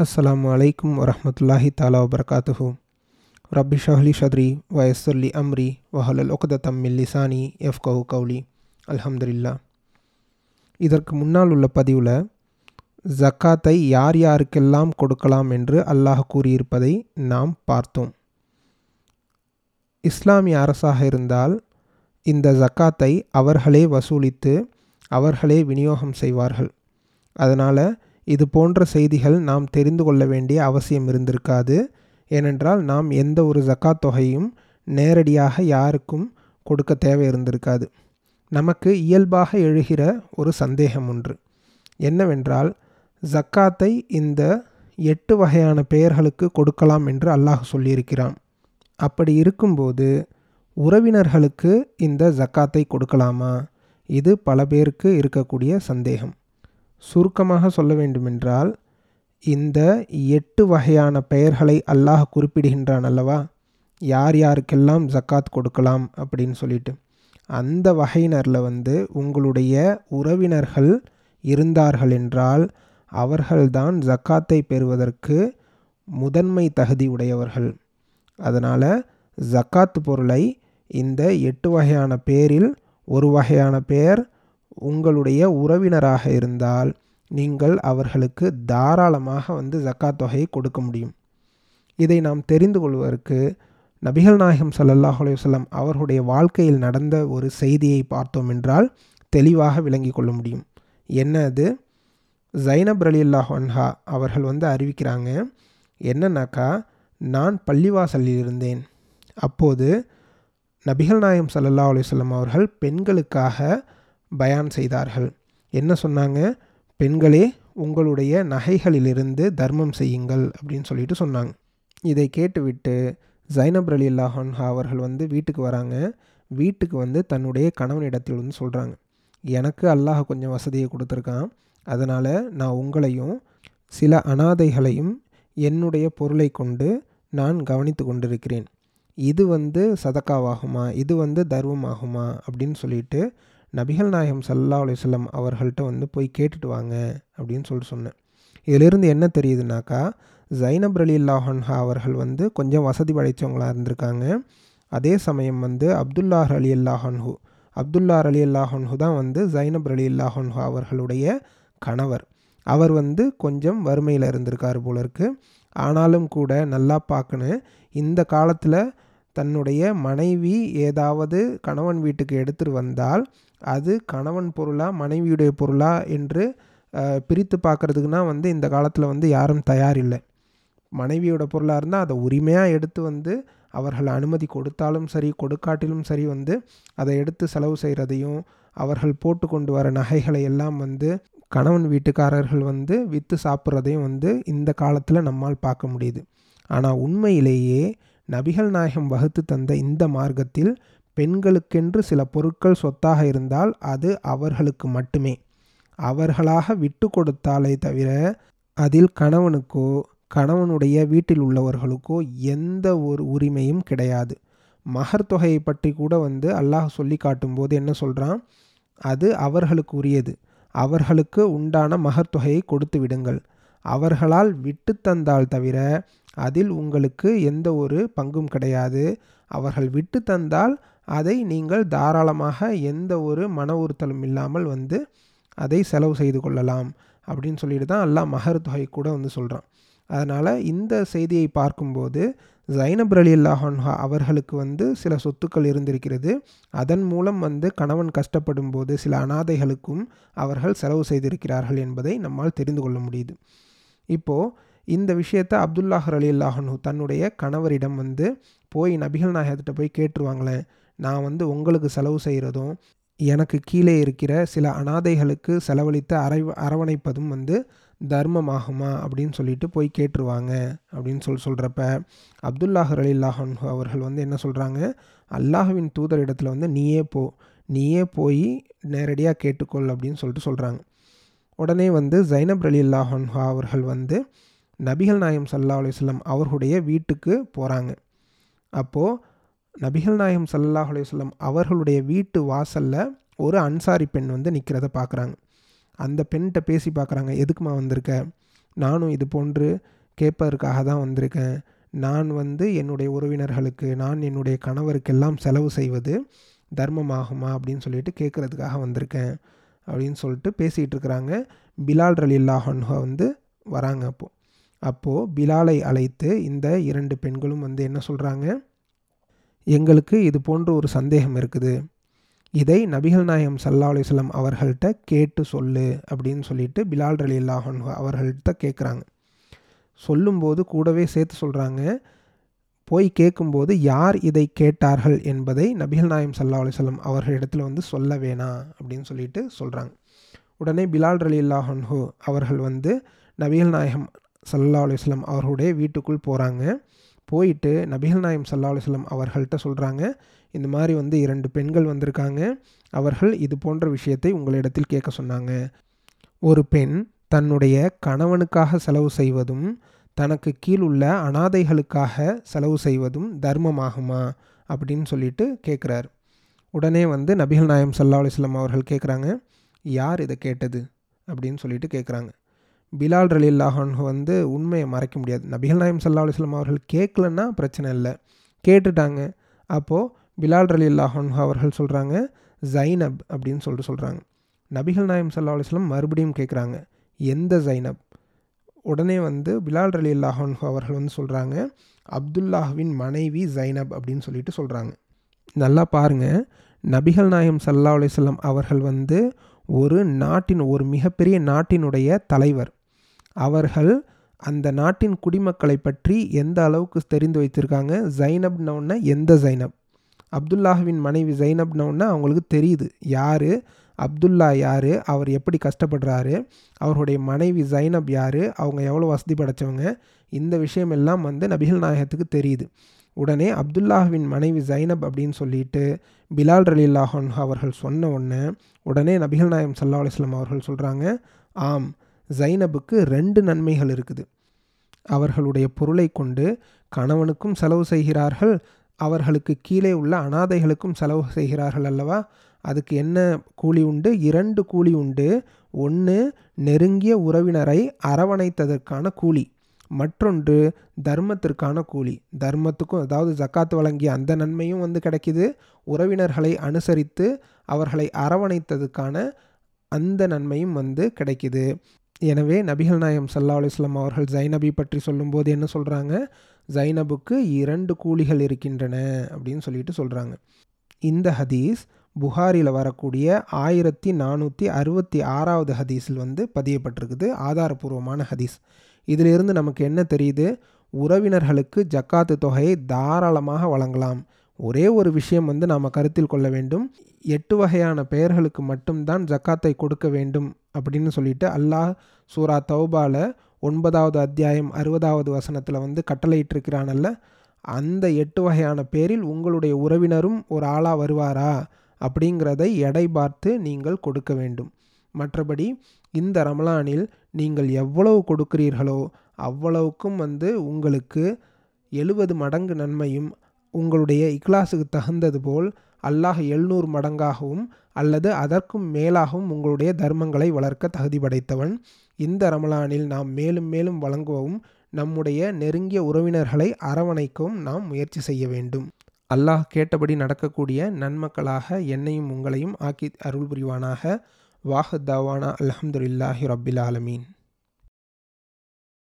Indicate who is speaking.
Speaker 1: அஸ்லாம் அலைக்கும் வரமத்துல்லாஹி தாலா வபரகாத்துஹு. ரப்பி ஷஹ்லி ஷத்ரி வயசுல்லி அம்ரி வஹலல் ஒகதத்தம் மில்லிசானி லிசானி எஃப்கஹு கவுலி அல்ஹம்துல்லா இதற்கு முன்னால் உள்ள பதிவில் ஜக்காத்தை யார் யாருக்கெல்லாம் கொடுக்கலாம் என்று அல்லாஹ் கூறியிருப்பதை நாம் பார்த்தோம். இஸ்லாமிய அரசாக இருந்தால் இந்த ஜக்காத்தை அவர்களே வசூலித்து அவர்களே விநியோகம் செய்வார்கள். அதனால் இது போன்ற செய்திகள் நாம் தெரிந்து கொள்ள வேண்டிய அவசியம் இருந்திருக்காது. ஏனென்றால் நாம் எந்த ஒரு ஜக்காத் தொகையும் நேரடியாக யாருக்கும் கொடுக்க தேவை இருந்திருக்காது. நமக்கு இயல்பாக எழுகிற ஒரு சந்தேகம் ஒன்று. என்னவென்றால் ஜக்காத்தை இந்த எட்டு வகையான பெயர்களுக்கு கொடுக்கலாம் என்று அல்லாஹ் சொல்லியிருக்கிறான். அப்படி இருக்கும்போது உறவினர்களுக்கு இந்த ஜக்காத்தை கொடுக்கலாமா? இது பல பேருக்கு இருக்கக்கூடிய சந்தேகம். சுருக்கமாக சொல்ல வேண்டுமென்றால் இந்த எட்டு வகையான பெயர்களை அல்லாஹ் குறிப்பிடுகின்றான் அல்லவா? யார் யாருக்கெல்லாம் ஜக்காத் கொடுக்கலாம் அப்படின்னு சொல்லிட்டு. அந்த வகையினரில் வந்து உங்களுடைய உறவினர்கள் இருந்தார்கள் என்றால் அவர்கள்தான் ஜக்காத்தை பெறுவதற்கு முதன்மை தகுதி உடையவர்கள். அதனால் ஜக்காத் பொருளை இந்த எட்டு வகையான பேரில் ஒரு வகையான பெயர் உங்களுடைய உறவினராக இருந்தால் நீங்கள் அவர்களுக்கு தாராளமாக வந்து ஜக்காத் தொகையை கொடுக்க முடியும். இதை நாம் தெரிந்து கொள்வதற்கு நபிகள் நாயகம் சல்லல்லாஹ் அலையுசல்லம் அவர்களுடைய வாழ்க்கையில் நடந்த ஒரு செய்தியை பார்த்தோம் என்றால் தெளிவாக விளங்கி கொள்ள முடியும். என்ன அது ஜைனப் அலி அன்ஹா அவர்கள் வந்து அறிவிக்கிறாங்க என்னன்னாக்கா நான் பள்ளிவாசலில் இருந்தேன். அப்போது நபிகள் நாயம் சல்லா அலுவலம் அவர்கள் பெண்களுக்காக பயான் செய்தார்கள். என்ன சொன்னாங்க? பெண்களே உங்களுடைய நகைகளிலிருந்து தர்மம் செய்யுங்கள் அப்படின்னு சொல்லிட்டு சொன்னாங்க. இதை கேட்டுவிட்டு ஜைனப் அலி அல்லாஹன்ஹா அவர்கள் வந்து வீட்டுக்கு வராங்க. வீட்டுக்கு வந்து தன்னுடைய கணவனிடத்தில் வந்து சொல்கிறாங்க எனக்கு அல்லாஹ் கொஞ்சம் வசதியை கொடுத்துருக்கான். அதனால் நான் உங்களையும் சில அனாதைகளையும் என்னுடைய பொருளை கொண்டு நான் கவனித்து கொண்டிருக்கிறேன். இது வந்து சதக்காவாகுமா? இது வந்து தர்மமாகுமா? அப்படின்னு சொல்லிட்டு நபிகள் நாயகம் சல்லா அலுவலம் அவர்கள்ட்ட வந்து போய் கேட்டுட்டு வாங்க அப்படின்னு சொல்லிட்டு சொன்னேன். இதிலிருந்து என்ன தெரியுதுனாக்கா ஜைனப் அலி அல்லாஹன்ஹா அவர்கள் வந்து கொஞ்சம் வசதி படைத்தவங்களாக இருந்திருக்காங்க. அதே சமயம் வந்து அப்துல்லாஹ் அலி அல்லாஹன்ஹு அப்துல்லார் அலி அல்லாஹன்ஹு தான் வந்து ஜைனப் அலி அல்லாஹன்ஹு அவர்களுடைய கணவர். அவர் வந்து கொஞ்சம் வறுமையில் இருந்திருக்கார் போல இருக்குது ஆனாலும் கூட நல்லா பார்க்கணும். இந்த காலத்தில் தன்னுடைய மனைவி ஏதாவது கணவன் வீட்டுக்கு எடுத்துகிட்டு வந்தால் அது கணவன் பொருளா மனைவியுடைய பொருளா என்று பிரித்து பார்க்குறதுக்குனா வந்து இந்த காலத்தில் வந்து யாரும் தயார் இல்லை மனைவியோட பொருளாக இருந்தால் அதை உரிமையாக எடுத்து வந்து அவர்கள் அனுமதி கொடுத்தாலும் சரி கொடுக்காட்டிலும் சரி வந்து அதை எடுத்து செலவு செய்கிறதையும் அவர்கள் போட்டு கொண்டு வர நகைகளை எல்லாம் வந்து கணவன் வீட்டுக்காரர்கள் வந்து விற்று சாப்பிட்றதையும் வந்து இந்த காலத்தில் நம்மால் பார்க்க முடியுது. ஆனால் உண்மையிலேயே நபிகள் நாயகம் வகுத்து தந்த இந்த மார்க்கத்தில் பெண்களுக்கென்று சில பொருட்கள் சொத்தாக இருந்தால் அது அவர்களுக்கு மட்டுமே. அவர்களாக விட்டு கொடுத்தாலே தவிர அதில் கணவனுக்கோ கணவனுடைய வீட்டில் உள்ளவர்களுக்கோ எந்த ஒரு உரிமையும் கிடையாது. மகர் தொகையை பற்றி கூட வந்து அல்லாஹ் சொல்லி காட்டும்போது என்ன சொல்கிறான் அது அவர்களுக்கு உரியது. அவர்களுக்கு உண்டான மகர் தொகையை கொடுத்து விடுங்கள். அவர்களால் விட்டு தந்தால் தவிர அதில் உங்களுக்கு எந்த ஒரு பங்கும் கிடையாது. அவர்கள் விட்டு தந்தால் அதை நீங்கள் தாராளமாக எந்த ஒரு மன உறுத்தலும் இல்லாமல் வந்து அதை செலவு செய்து கொள்ளலாம் அப்படின்னு சொல்லிட்டு தான் எல்லாம் மகர் தொகை கூட வந்து சொல்கிறான் அதனால் இந்த செய்தியை பார்க்கும்போது ஜைனப் அலி அல்லாஹன்ஹா அவர்களுக்கு வந்து சில சொத்துக்கள் இருந்திருக்கிறது. அதன் மூலம் வந்து கணவன் கஷ்டப்படும் போது சில அனாதைகளுக்கும் அவர்கள் செலவு செய்திருக்கிறார்கள் என்பதை நம்மால் தெரிந்து கொள்ள முடியுது. இப்போது இந்த விஷயத்தை அப்துல்லாஹ் அலி அல்லாஹனு தன்னுடைய கணவரிடம் வந்து போய் நபிகள் நாயகத்திட்ட போய் கேட்டுருவாங்களேன் நான் வந்து உங்களுக்கு செலவு செய்கிறதும் எனக்கு கீழே இருக்கிற சில அனாதைகளுக்கு செலவழித்து அரை அரவணைப்பதும் வந்து தர்மமாகுமா அப்படின்னு சொல்லிட்டு போய் கேட்டுருவாங்க அப்படின்னு சொல்லி சொல்கிறப்ப அப்துல்லாஹ் அலி அல்லாஹன் அவர்கள் வந்து என்ன சொல்கிறாங்க அல்லாஹுவின் தூதர் இடத்துல வந்து நீயே போ நீயே போய் நேரடியாக கேட்டுக்கொள் அப்படின்னு சொல்லிட்டு சொல்கிறாங்க உடனே வந்து ஜைனப் அலி அல்லாஹன்ஹா அவர்கள் வந்து நபிகள் நாயம் சல்லா அலுவலம் அவர்களுடைய வீட்டுக்கு போகிறாங்க அப்போது நபிகள் நாயம் சல்லா அலுவலம் அவர்களுடைய வீட்டு வாசலில் ஒரு அன்சாரி பெண் வந்து நிற்கிறத பார்க்குறாங்க அந்த பெண்கிட்ட பேசி பார்க்குறாங்க எதுக்குமா வந்திருக்க? நானும் இது போன்று கேட்பதற்காக தான் வந்திருக்கேன். நான் வந்து என்னுடைய உறவினர்களுக்கு நான் என்னுடைய கணவருக்கெல்லாம் செலவு செய்வது தர்மமாகுமா? அப்படின்னு சொல்லிட்டு கேட்குறதுக்காக வந்திருக்கேன். அப்படின்னு சொல்லிட்டு பேசிகிட்டு இருக்கிறாங்க பிலால் ரலில்லாஹன்ஹா வந்து வராங்க அப்போது அப்போது பிலாலை அழைத்து இந்த இரண்டு பெண்களும் வந்து என்ன சொல்கிறாங்க எங்களுக்கு இது போன்ற ஒரு சந்தேகம் இருக்குது. இதை நபிகள் நாயகம் சல்லா அலிஸ்லாம் அவர்கள்ட்ட கேட்டு சொல்லு அப்படின்னு சொல்லிட்டு பிலால் ரலி அல்லாஹன் அவர்கள்ட்ட கேட்குறாங்க சொல்லும்போது கூடவே சேர்த்து சொல்கிறாங்க போய் கேட்கும்போது யார் இதை கேட்டார்கள் என்பதை நபிகள் நாயம் சல்லா அலிசல்லம் அவர்களிடத்தில் வந்து சொல்ல வேணாம் அப்படின்னு சொல்லிட்டு சொல்கிறாங்க உடனே பிலால் ரலி அல்லாஹன்ஹோ அவர்கள் வந்து நபிகள் நாயகம் சல்லா அலுவலம் அவர்களுடைய வீட்டுக்குள் போகிறாங்க போயிட்டு நபிகள் நாயம் சல்லா அலுவலம் அவர்கள்ட்ட சொல்கிறாங்க இந்த மாதிரி வந்து இரண்டு பெண்கள் வந்திருக்காங்க. அவர்கள் இது போன்ற விஷயத்தை உங்களிடத்தில் கேட்க சொன்னாங்க. ஒரு பெண் தன்னுடைய கணவனுக்காக செலவு செய்வதும் தனக்கு கீழ் உள்ள அனாதைகளுக்காக செலவு செய்வதும் தர்மமாகுமா? அப்படின்னு சொல்லிட்டு கேட்குறார் உடனே வந்து நபிகள் நாயம் சல்லா அலிஸ்லாம் அவர்கள் கேட்குறாங்க யார் இதை கேட்டது? அப்படின்னு சொல்லிட்டு கேட்குறாங்க பிலால் ரலில்லாஹன் வந்து உண்மையை மறைக்க முடியாது. நபிகள் நாயம் சல்லா அலிஸ்லாம் அவர்கள் கேட்கலன்னா பிரச்சனை இல்லை. கேட்டுட்டாங்க. அப்போது பிலால் ரலில்லாஹன் அவர்கள் சொல்கிறாங்க ஜைனப் அப்படின்னு சொல்லிட்டு சொல்கிறாங்க நபிகள் நாயம் சல்லா அலிஸ்லாம் மறுபடியும் கேட்குறாங்க எந்த ஜைனப்? உடனே வந்து பிலால் அலி அல்லாஹன் அவர்கள் வந்து சொல்கிறாங்க அப்துல்லாஹ்வின் மனைவி ஜைனப் அப்படின்னு சொல்லிட்டு சொல்கிறாங்க நல்லா பாருங்கள் நபிகள் நாயம் சல்லா அலிசல்லாம் அவர்கள் வந்து ஒரு நாட்டின் ஒரு மிகப்பெரிய நாட்டினுடைய தலைவர். அவர்கள் அந்த நாட்டின் குடிமக்களை பற்றி எந்த அளவுக்கு தெரிந்து வைத்திருக்காங்க? ஜைனப்னவுன்னா எந்த ஜைனப் அப்துல்லாஹுவின் மனைவி ஜைனப்னவுன்னா அவங்களுக்கு தெரியுது. யார்? அப்துல்லா யார்? அவர் எப்படி கஷ்டப்படுறாரு? அவருடைய மனைவி ஜைனப் யார்? அவங்க எவ்வளோ வசதி படைத்தவங்க இந்த விஷயம் எல்லாம் வந்து நபிகள் நாயகத்துக்கு தெரியுது. உடனே அப்துல்லாஹுவின் மனைவி ஜைனப் அப்படின்னு சொல்லிட்டு பிலால் ரலில்லாஹன் அவர்கள் சொன்ன உடனே உடனே நபிகள் நாயம் சல்லா அலிஸ்லாம் அவர்கள் சொல்கிறாங்க ஆம் ஜைனபுக்கு ரெண்டு நன்மைகள் இருக்குது. அவர்களுடைய பொருளை கொண்டு கணவனுக்கும் செலவு செய்கிறார்கள் அவர்களுக்கு கீழே உள்ள அனாதைகளுக்கும் செலவு செய்கிறார்கள் அல்லவா? அதுக்கு என்ன கூலி உண்டு? இரண்டு கூலி உண்டு. ஒன்று நெருங்கிய உறவினரை அரவணைத்ததற்கான கூலி. மற்றொன்று தர்மத்திற்கான கூலி. தர்மத்துக்கும் அதாவது ஜக்காத்து வழங்கிய அந்த நன்மையும் வந்து கிடைக்கிது. உறவினர்களை அனுசரித்து அவர்களை அரவணைத்ததுக்கான அந்த நன்மையும் வந்து கிடைக்கிது. எனவே நபிகள் நாயம் சல்லா அலுவலாம் அவர்கள் ஜைனபி பற்றி சொல்லும்போது என்ன சொல்கிறாங்க ஜைனபுக்கு இரண்டு கூலிகள் இருக்கின்றன அப்படின்னு சொல்லிட்டு சொல்கிறாங்க இந்த ஹதீஸ் புகாரில் வரக்கூடிய ஆயிரத்தி நானூற்றி அறுபத்தி ஆறாவது ஹதீஸில் வந்து பதியப்பட்டிருக்குது. ஆதாரபூர்வமான ஹதீஸ். இதிலிருந்து நமக்கு என்ன தெரியுது? உறவினர்களுக்கு ஜக்காத்து தொகையை தாராளமாக வழங்கலாம். ஒரே ஒரு விஷயம் வந்து நாம் கருத்தில் கொள்ள வேண்டும். எட்டு வகையான பெயர்களுக்கு மட்டும்தான் ஜக்காத்தை கொடுக்க வேண்டும் அப்படின்னு சொல்லிட்டு அல்லாஹ் சூரா தௌபால ஒன்பதாவது அத்தியாயம் அறுபதாவது வசனத்தில் வந்து கட்டளையிட்டிருக்கிறானல்ல அந்த எட்டு வகையான பேரில் உங்களுடைய உறவினரும் ஒரு ஆளாக வருவாரா? அப்படிங்கிறதை எடை பார்த்து நீங்கள் கொடுக்க வேண்டும். மற்றபடி இந்த ரமலானில் நீங்கள் எவ்வளவு கொடுக்கிறீர்களோ அவ்வளவுக்கும் வந்து உங்களுக்கு எழுபது மடங்கு நன்மையும் உங்களுடைய இக்லாஸுக்கு தகுந்தது போல் அல்லாஹ் எழுநூறு மடங்காகவும் அல்லது அதற்கும் மேலாகவும் உங்களுடைய தர்மங்களை வளர்க்க தகுதி படைத்தவன். இந்த ரமலானில் நாம் மேலும் மேலும் வழங்கவும் நம்முடைய நெருங்கிய உறவினர்களை அரவணைக்கவும் நாம் முயற்சி செய்ய வேண்டும். அல்லாஹ் கேட்டபடி நடக்கக்கூடிய நன்மக்களாக என்னையும் உங்களையும் ஆக்கி அருள் புரிவானாக வாஹத் தாவானா அலமதுல்லாஹி ரபில் ஆலமீன்.